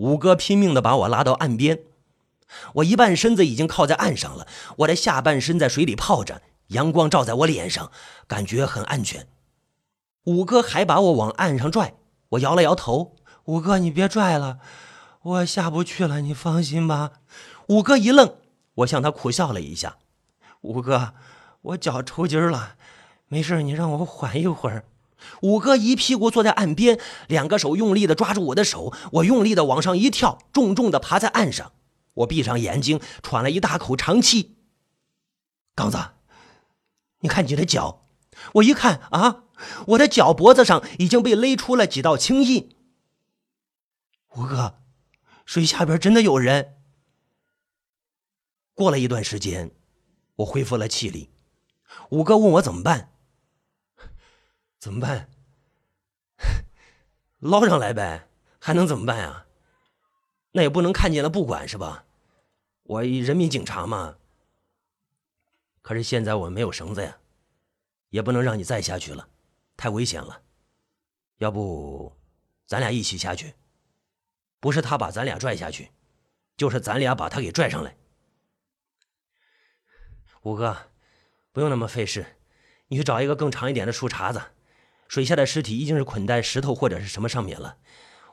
五哥拼命的把我拉到岸边，我一半身子已经靠在岸上了，我的下半身在水里泡着，阳光照在我脸上，感觉很安全。五哥还把我往岸上拽，我摇了摇头：“五哥，你别拽了，我下不去了，你放心吧。”五哥一愣，我向他苦笑了一下：“五哥，我脚抽筋了，没事，你让我缓一会儿。”五哥一屁股坐在岸边，两个手用力的抓住我的手，我用力的往上一跳，重重的爬在岸上。我闭上眼睛，喘了一大口长气。刚子，你看你的脚，我一看啊，我的脚脖子上已经被勒出了几道青印。五哥，水下边真的有人。过了一段时间，我恢复了气力。五哥问我怎么办。怎么办？捞上来呗，还能怎么办呀？那也不能看见了不管是吧？我人民警察嘛。可是现在我们没有绳子呀，也不能让你再下去了，太危险了。要不，咱俩一起下去？不是他把咱俩拽下去，就是咱俩把他给拽上来。五哥，不用那么费事，你去找一个更长一点的树杈子。水下的尸体已经是捆在石头或者是什么上面了，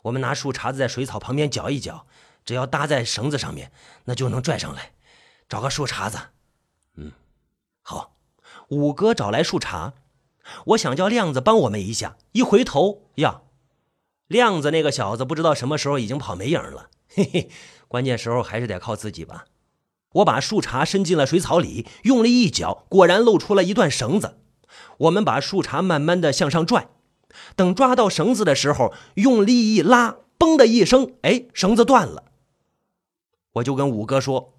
我们拿树杈子在水草旁边搅一搅，只要搭在绳子上面，那就能拽上来。找个树杈子，嗯，好。五哥找来树杈，我想叫亮子帮我们一下。一回头呀，亮子那个小子不知道什么时候已经跑没影了。嘿嘿，关键时候还是得靠自己吧。我把树杈伸进了水草里，用力一搅，果然露出了一段绳子。我们把树杈慢慢的向上拽，等抓到绳子的时候，用力一拉，嘣的一声，哎，绳子断了。我就跟五哥说：“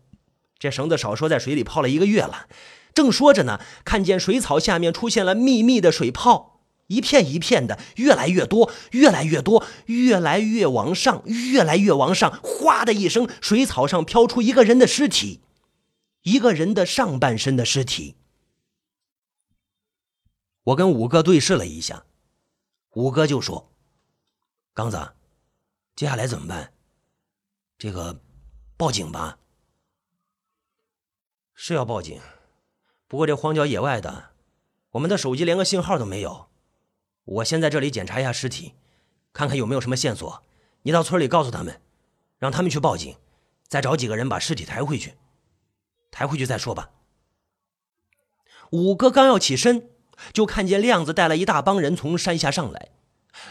这绳子少说在水里泡了一个月了。”正说着呢，看见水草下面出现了密密的水泡，一片一片的，越来越多，越来越多，越来越往上，越来越往上。哗的一声，水草上飘出一个人的尸体，一个人的上半身的尸体。我跟五哥对视了一下，五哥就说：“刚子，接下来怎么办？这个报警吧。是要报警，不过这荒郊野外的，我们的手机连个信号都没有。我先在这里检查一下尸体，看看有没有什么线索。你到村里告诉他们，让他们去报警，再找几个人把尸体抬回去，抬回去再说吧。”五哥刚要起身。就看见亮子带了一大帮人从山下上来。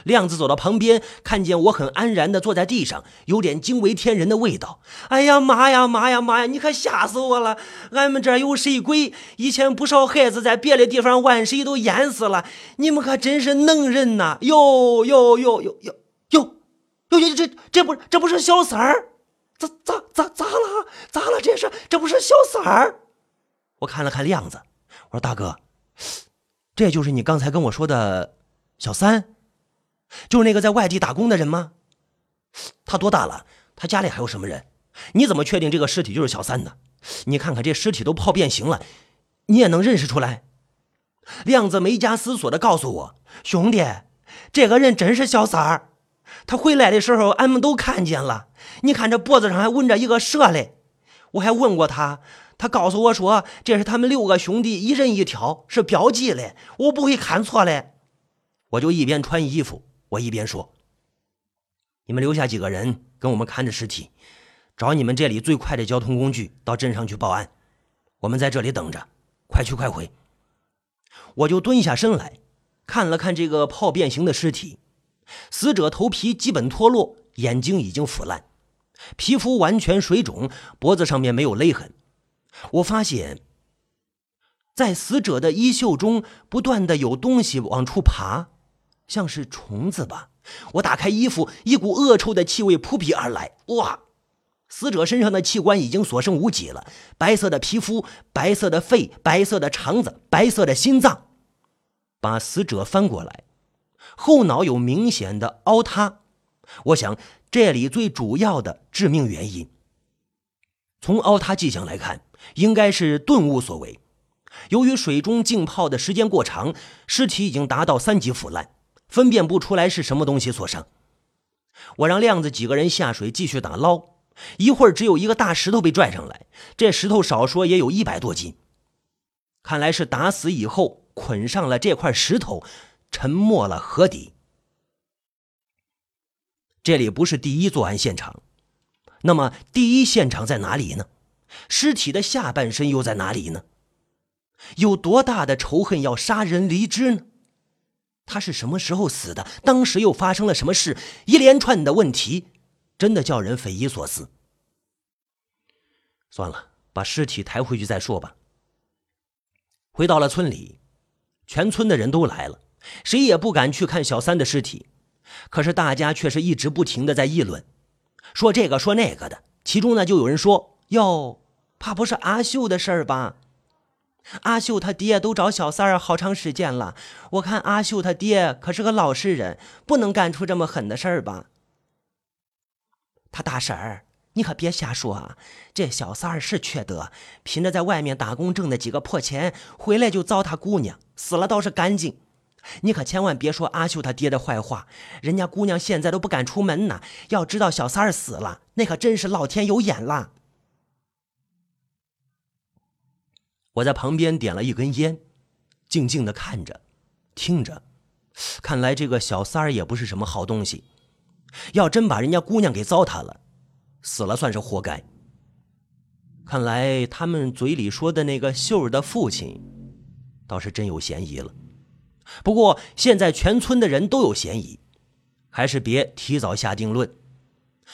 亮子走到旁边看见我很安然的坐在地上有点惊为天人的味道。哎呀妈呀妈呀妈呀你可吓死我了。俺们这有水鬼以前不少孩子在别的地方玩水都淹死了。你们可真是能人呐。哟哟哟哟哟哟哟哟哟这这不这不是小三儿？咋咋咋咋了？咋了这是？这不是小三儿？我看了看亮子我说大哥这就是你刚才跟我说的小三，就是那个在外地打工的人吗？他多大了？他家里还有什么人？你怎么确定这个尸体就是小三呢？你看看这尸体都泡变形了，你也能认识出来？亮子没加思索的告诉我：“兄弟，这个人真是小三儿。他回来的时候，俺们都看见了。你看这脖子上还纹着一个蛇嘞。我还问过他。”他告诉我说：“这是他们六个兄弟一人一条，是标记嘞，我不会看错嘞。”我就一边穿衣服，我一边说：“你们留下几个人跟我们看着尸体，找你们这里最快的交通工具到镇上去报案。我们在这里等着，快去快回。”我就蹲下身来，看了看这个泡变形的尸体，死者头皮基本脱落，眼睛已经腐烂，皮肤完全水肿，脖子上面没有勒痕。我发现，在死者的衣袖中不断的有东西往出爬，像是虫子吧。我打开衣服，一股恶臭的气味扑鼻而来。哇！死者身上的器官已经所剩无几了：白色的皮肤、白色的肺、白色的肠子、白色的心脏。把死者翻过来，后脑有明显的凹塌。我想，这里最主要的致命原因，从凹塌迹象来看。应该是钝物所为。由于水中浸泡的时间过长，尸体已经达到三级腐烂，分辨不出来是什么东西所伤。我让亮子几个人下水继续打捞，一会儿只有一个大石头被拽上来，这石头少说也有一百多斤，看来是打死以后捆上了这块石头，沉没了河底。这里不是第一作案现场，那么第一现场在哪里呢？尸体的下半身又在哪里呢？有多大的仇恨要杀人离枝呢？他是什么时候死的？当时又发生了什么事？一连串的问题，真的叫人匪夷所思。算了，把尸体抬回去再说吧。回到了村里，全村的人都来了，谁也不敢去看小三的尸体。可是大家却是一直不停的在议论，说这个说那个的。其中呢，就有人说：“哟，怕不是阿秀的事儿吧？”阿秀他爹都找小三儿好长时间了，我看阿秀他爹可是个老实人，不能干出这么狠的事儿吧？他大婶儿，你可别瞎说啊！这小三儿是缺德，凭着在外面打工挣的几个破钱，回来就糟蹋姑娘，死了倒是干净。你可千万别说阿秀他爹的坏话，人家姑娘现在都不敢出门呢。要知道小三儿死了，那可真是老天有眼了。我在旁边点了一根烟，静静的看着，听着。看来这个小三儿也不是什么好东西。要真把人家姑娘给糟蹋了，死了算是活该。看来他们嘴里说的那个秀儿的父亲，倒是真有嫌疑了。不过现在全村的人都有嫌疑，还是别提早下定论，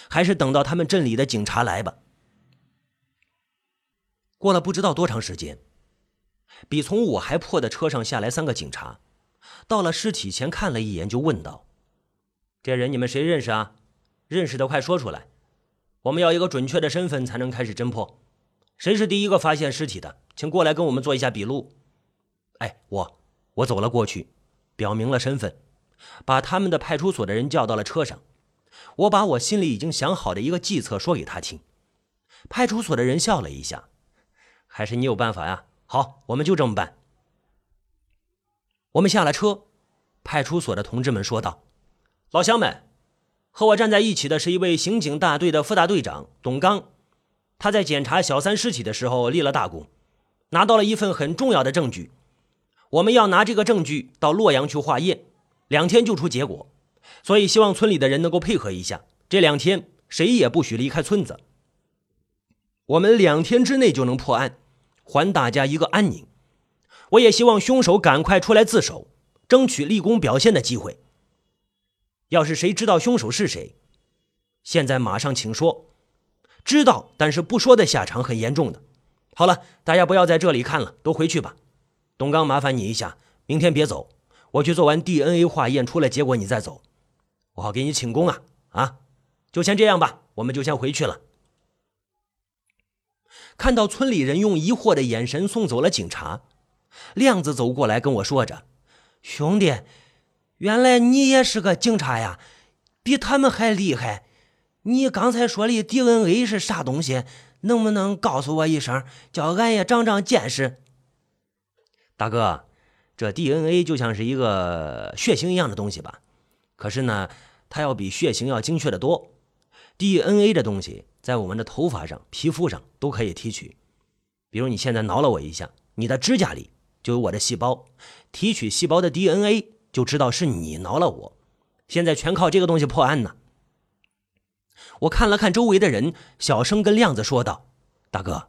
还是等到他们镇里的警察来吧。过了不知道多长时间。比从我还破的车上下来三个警察，到了尸体前看了一眼，就问道：“这人你们谁认识啊？认识的快说出来，我们要一个准确的身份才能开始侦破。谁是第一个发现尸体的，请过来跟我们做一下笔录。”哎，我我走了过去，表明了身份，把他们的派出所的人叫到了车上。我把我心里已经想好的一个计策说给他听。派出所的人笑了一下：“还是你有办法呀？”好，我们就这么办。我们下了车，派出所的同志们说道：“老乡们，和我站在一起的是一位刑警大队的副大队长董刚，他在检查小三尸体的时候立了大功，拿到了一份很重要的证据。我们要拿这个证据到洛阳去化验，两天就出结果。所以希望村里的人能够配合一下，这两天谁也不许离开村子。我们两天之内就能破案。”还大家一个安宁，我也希望凶手赶快出来自首，争取立功表现的机会。要是谁知道凶手是谁，现在马上请说。知道但是不说的下场很严重的。好了，大家不要在这里看了，都回去吧。董刚，麻烦你一下，明天别走，我去做完 DNA 化验，出来结果你再走，我好给你请功啊啊！就先这样吧，我们就先回去了。看到村里人用疑惑的眼神送走了警察，亮子走过来跟我说着：“兄弟，原来你也是个警察呀，比他们还厉害。你刚才说的 DNA 是啥东西？能不能告诉我一声，叫俺也长长见识？”大哥，这 DNA 就像是一个血型一样的东西吧？可是呢，它要比血型要精确的多。DNA 这东西。在我们的头发上、皮肤上都可以提取，比如你现在挠了我一下，你的指甲里就有我的细胞，提取细胞的 DNA 就知道是你挠了我。现在全靠这个东西破案呢。我看了看周围的人，小声跟亮子说道：“大哥，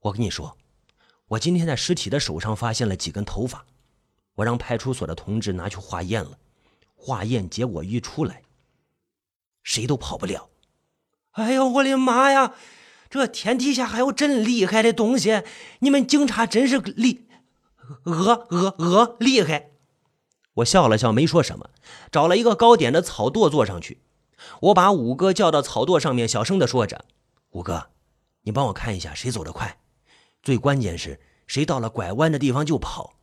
我跟你说，我今天在尸体的手上发现了几根头发，我让派出所的同志拿去化验了，化验结果一出来，谁都跑不了。”哎呦，我的妈呀！这天底下还有真厉害的东西！你们警察真是厉，鹅鹅鹅厉害！我笑了笑，没说什么，找了一个高点的草垛坐上去。我把五哥叫到草垛上面，小声的说着：“五哥，你帮我看一下谁走得快，最关键是谁到了拐弯的地方就跑。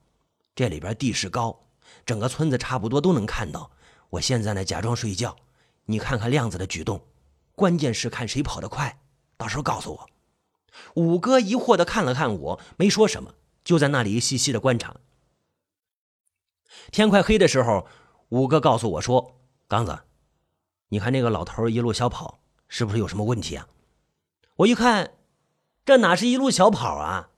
这里边地势高，整个村子差不多都能看到。我现在呢，假装睡觉，你看看亮子的举动。”关键是看谁跑得快，到时候告诉我。五哥疑惑的看了看我，没说什么，就在那里细细的观察。天快黑的时候，五哥告诉我说：“刚子，你看那个老头一路小跑，是不是有什么问题啊？我一看，这哪是一路小跑啊？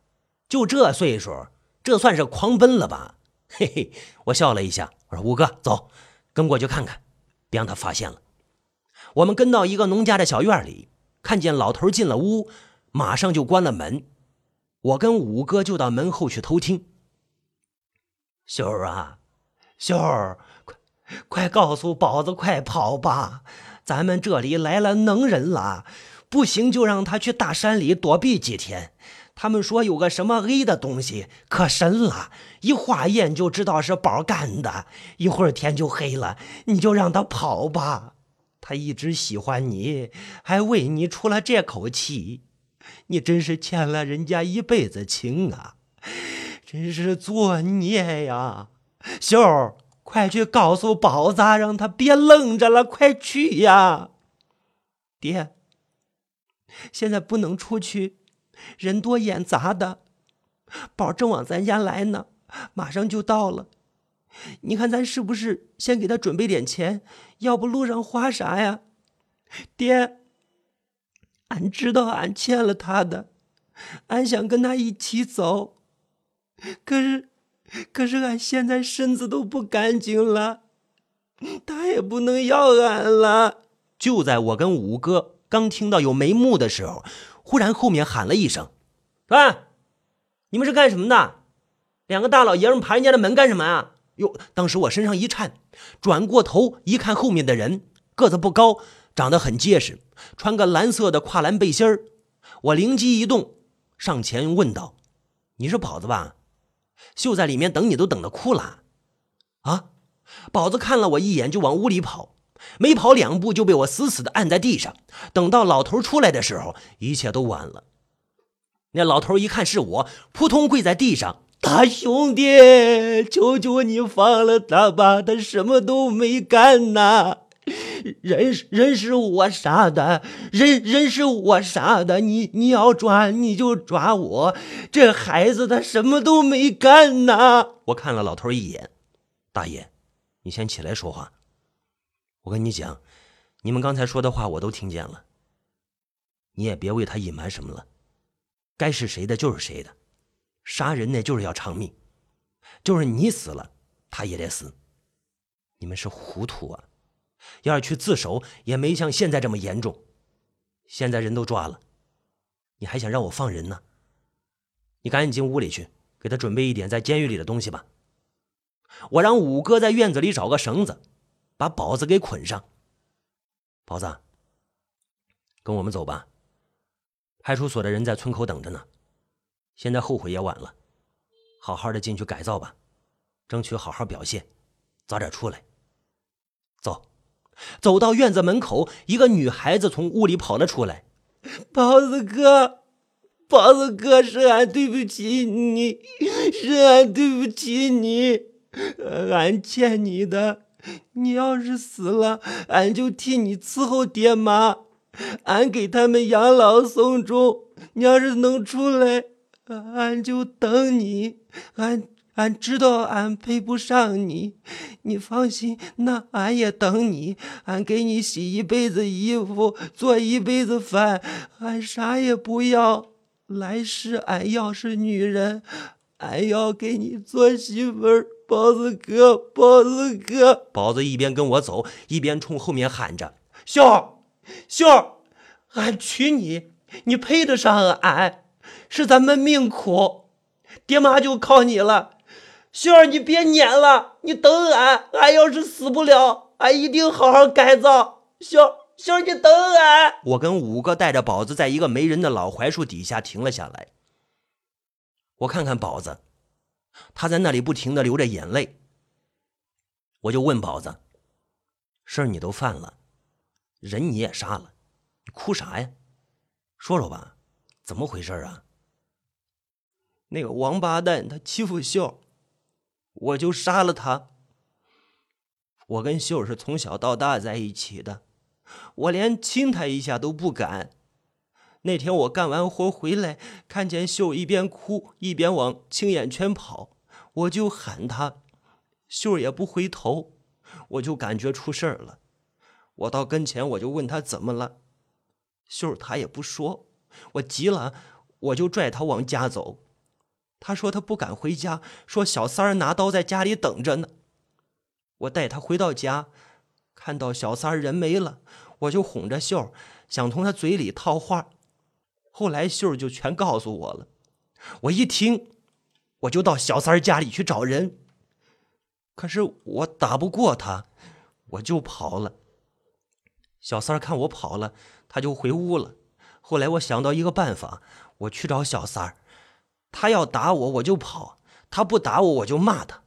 就这岁数，这算是狂奔了吧？嘿嘿，我笑了一下，我说：“五哥，走，跟过去看看，别让他发现了。”我们跟到一个农家的小院里，看见老头进了屋，马上就关了门。我跟五哥就到门后去偷听。秀儿啊，秀儿，快快告诉宝子，快跑吧！咱们这里来了能人了，不行就让他去大山里躲避几天。他们说有个什么黑的东西可神了，一化验就知道是宝干的。一会儿天就黑了，你就让他跑吧。他一直喜欢你，还为你出了这口气。你真是欠了人家一辈子情啊！真是作孽呀！秀儿，快去告诉宝子，让他别愣着了，快去呀！爹，现在不能出去，人多眼杂的。宝正往咱家来呢，马上就到了。你看咱是不是先给他准备点钱？要不路上花啥呀？爹。俺知道俺欠了他的，俺想跟他一起走，可是，可是俺现在身子都不干净了，他也不能要俺了。就在我跟五哥刚听到有眉目的时候，忽然后面喊了一声：“喂，你们是干什么的？两个大老爷们爬人家的门干什么啊？”哟，当时我身上一颤，转过头一看，后面的人个子不高。长得很结实，穿个蓝色的跨栏背心儿。我灵机一动，上前问道：“你是宝子吧？秀在里面等你都等得哭了。”啊！宝子看了我一眼，就往屋里跑，没跑两步就被我死死的按在地上。等到老头出来的时候，一切都晚了。那老头一看是我，扑通跪在地上：“大兄弟，求求你放了他吧，他什么都没干呐！”人人是我杀的，人人是我杀的。你你要抓你就抓我，这孩子他什么都没干呐！我看了老头一眼，大爷，你先起来说话。我跟你讲，你们刚才说的话我都听见了。你也别为他隐瞒什么了，该是谁的就是谁的，杀人那就是要偿命，就是你死了，他也得死。你们是糊涂啊！要是去自首，也没像现在这么严重。现在人都抓了，你还想让我放人呢？你赶紧进屋里去，给他准备一点在监狱里的东西吧。我让五哥在院子里找个绳子，把宝子给捆上。宝子，跟我们走吧。派出所的人在村口等着呢。现在后悔也晚了，好好的进去改造吧，争取好好表现，早点出来。走。走到院子门口，一个女孩子从屋里跑了出来。包子哥，包子哥，是俺对不起你，是俺对不起你，俺欠你的。你要是死了，俺就替你伺候爹妈，俺给他们养老送终。你要是能出来，俺就等你。俺。俺知道俺配不上你，你放心，那俺也等你。俺给你洗一辈子衣服，做一辈子饭，俺啥也不要。来世俺要是女人，俺要给你做媳妇儿。包子哥，包子哥，包子一边跟我走，一边冲后面喊着：“秀儿，秀儿，俺娶你，你配得上俺。是咱们命苦，爹妈就靠你了。”秀儿，你别撵了，你等俺。俺要是死不了，俺一定好好改造。秀秀儿，你等俺。我跟五哥带着宝子，在一个没人的老槐树底下停了下来。我看看宝子，他在那里不停的流着眼泪。我就问宝子：“事儿你都犯了，人你也杀了，你哭啥呀？说说吧，怎么回事啊？”那个王八蛋，他欺负秀儿。我就杀了他。我跟秀是从小到大在一起的，我连亲他一下都不敢。那天我干完活回来，看见秀一边哭一边往青眼圈跑，我就喊他，秀也不回头，我就感觉出事儿了。我到跟前，我就问他怎么了，秀儿他也不说。我急了，我就拽他往家走。他说他不敢回家，说小三儿拿刀在家里等着呢。我带他回到家，看到小三儿人没了，我就哄着秀儿，想从他嘴里套话。后来秀儿就全告诉我了。我一听，我就到小三儿家里去找人。可是我打不过他，我就跑了。小三儿看我跑了，他就回屋了。后来我想到一个办法，我去找小三儿，他要打我我就跑，他不打我我就骂他。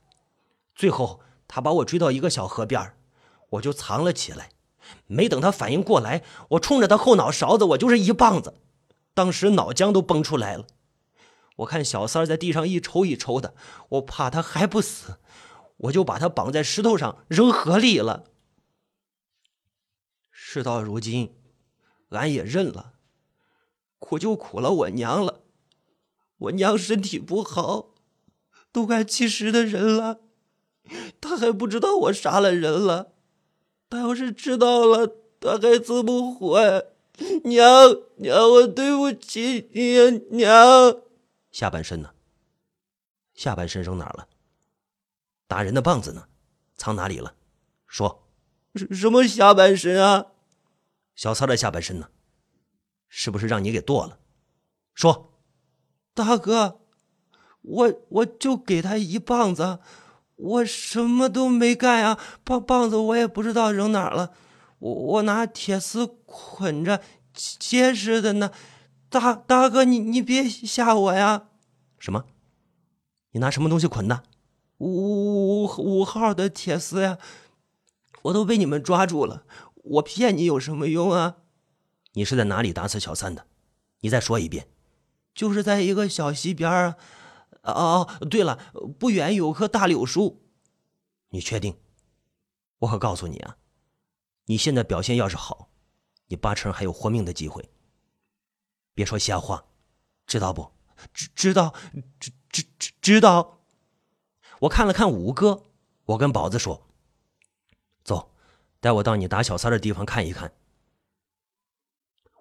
最后他把我追到一个小河边我就藏了起来。没等他反应过来，我冲着他后脑勺子我就是一棒子，当时脑浆都崩出来了。我看小三在地上一抽一抽的，我怕他还不死，我就把他绑在石头上扔河里了。事到如今，俺也认了，苦就苦了我娘了。我娘身体不好，都快七十的人了，她还不知道我杀了人了。她要是知道了，她还怎么活？娘娘，我对不起你呀，娘。下半身呢？下半身扔哪儿了？打人的棒子呢？藏哪里了？说，什么下半身啊？小三的下半身呢？是不是让你给剁了？说，大哥，我我就给他一棒子，我什么都没干呀，棒棒子我也不知道扔哪儿了，我我拿铁丝捆着，结实的呢。大大哥，你你别吓我呀！什么？你拿什么东西捆的？五五五号的铁丝呀！我都被你们抓住了，我骗你有什么用啊？你是在哪里打死小三的？你再说一遍。就是在一个小溪边啊！哦，对了，不远有棵大柳树。你确定？我可告诉你啊，你现在表现要是好，你八成还有活命的机会。别说瞎话，知道不？知知道，知知知知道。我看了看五哥，我跟宝子说：“走，带我到你打小三的地方看一看。”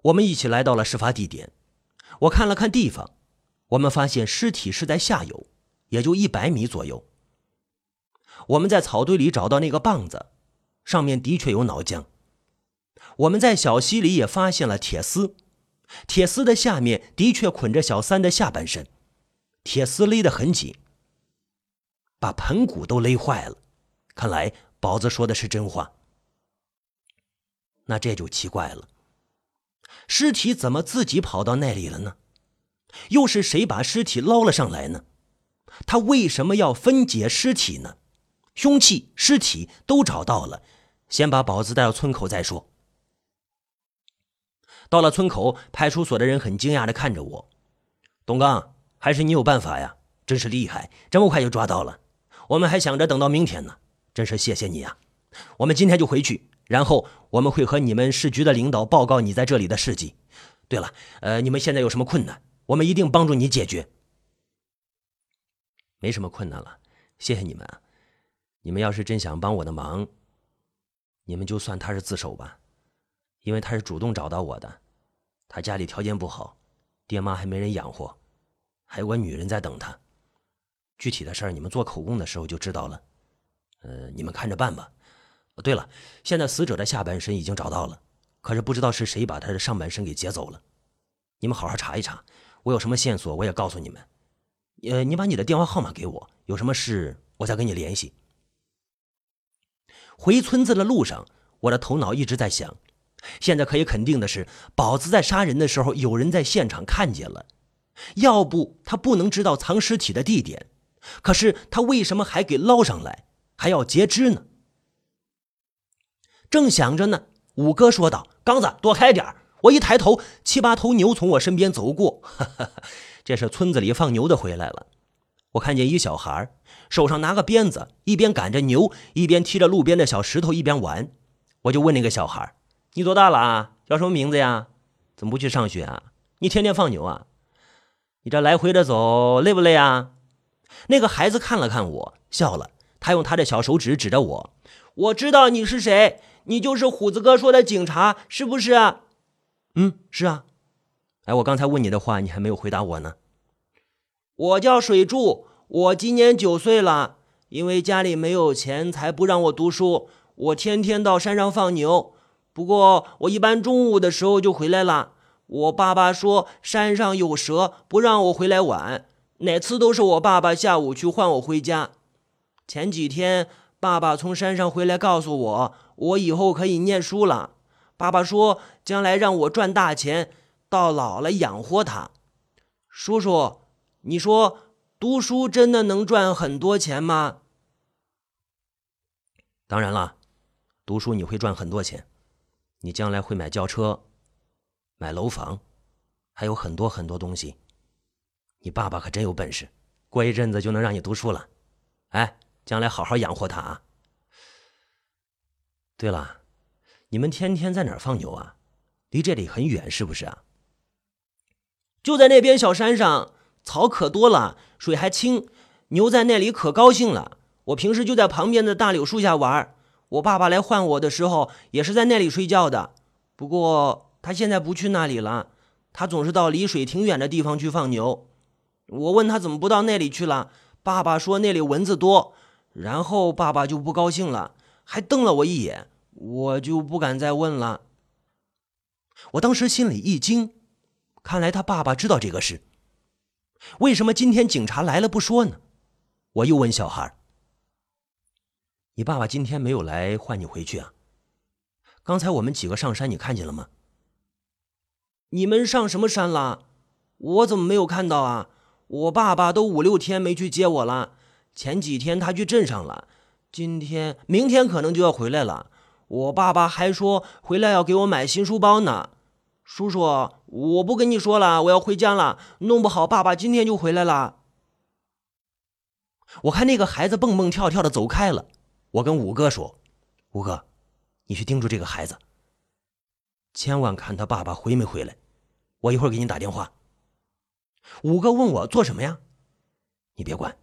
我们一起来到了事发地点。我看了看地方，我们发现尸体是在下游，也就一百米左右。我们在草堆里找到那个棒子，上面的确有脑浆。我们在小溪里也发现了铁丝。铁丝的下面的确捆着小三的下半身，铁丝勒得很紧，把盆骨都勒坏了。看来宝子说的是真话。那这就奇怪了，尸体怎么自己跑到那里了呢？又是谁把尸体捞了上来呢？他为什么要分解尸体呢？凶器、尸体都找到了，先把宝子带到村口再说。到了村口，派出所的人很惊讶的看着我：“董刚，还是你有办法呀？真是厉害，这么快就抓到了。我们还想着等到明天呢，真是谢谢你呀。我们今天就回去，然后我们会和你们市局的领导报告你在这里的事迹。对了，呃，你们现在有什么困难，我们一定帮助你解决。没什么困难了，谢谢你们啊。你们要是真想帮我的忙，你们就算他是自首吧。”因为他是主动找到我的，他家里条件不好，爹妈还没人养活，还有个女人在等他。具体的事儿你们做口供的时候就知道了。呃，你们看着办吧。对了，现在死者的下半身已经找到了，可是不知道是谁把他的上半身给劫走了。你们好好查一查，我有什么线索我也告诉你们。呃，你把你的电话号码给我，有什么事我再跟你联系。回村子的路上，我的头脑一直在想。现在可以肯定的是，宝子在杀人的时候，有人在现场看见了，要不他不能知道藏尸体的地点。可是他为什么还给捞上来，还要截肢呢？正想着呢，五哥说道：“刚子，躲开点我一抬头，七八头牛从我身边走过，这是村子里放牛的回来了。我看见一小孩手上拿个鞭子，一边赶着牛，一边踢着路边的小石头，一边玩。我就问那个小孩。你多大了啊？叫什么名字呀？怎么不去上学啊？你天天放牛啊？你这来回的走累不累啊？那个孩子看了看我，笑了。他用他的小手指指着我：“我知道你是谁，你就是虎子哥说的警察，是不是？嗯，是啊。哎，我刚才问你的话，你还没有回答我呢。我叫水柱，我今年九岁了。因为家里没有钱，才不让我读书。我天天到山上放牛，不过我一般中午的时候就回来了。我爸爸说山上有蛇，不让我回来晚。哪次都是我爸爸下午去换我回家。前几天，爸爸从山上回来，告诉我我以后可以念书了。爸爸说将来让我赚大钱，到老了养活他。叔叔，你说读书真的能赚很多钱吗？当然了，读书你会赚很多钱，你将来会买轿车、买楼房，还有很多很多东西。你爸爸可真有本事，过一阵子就能让你读书了。哎，将来好好养活他啊！对了，你们天天在哪儿放牛啊？离这里很远是不是啊？就在那边小山上，草可多了，水还清，牛在那里可高兴了。我平时就在旁边的大柳树下玩。我爸爸来换我的时候，也是在那里睡觉的。不过他现在不去那里了，他总是到离水挺远的地方去放牛。我问他怎么不到那里去了，爸爸说那里蚊子多。然后爸爸就不高兴了，还瞪了我一眼。我就不敢再问了。我当时心里一惊，看来他爸爸知道这个事。为什么今天警察来了不说呢？我又问小孩。你爸爸今天没有来换你回去啊？刚才我们几个上山，你看见了吗？你们上什么山了？我怎么没有看到啊？我爸爸都五六天没去接我了。前几天他去镇上了，今天、明天可能就要回来了。我爸爸还说回来要给我买新书包呢。叔叔，我不跟你说了，我要回家了。弄不好爸爸今天就回来了。我看那个孩子蹦蹦跳跳的走开了。我跟五哥说：“五哥，你去盯住这个孩子，千万看他爸爸回没回来。我一会儿给你打电话。”五哥问我做什么呀？你别管，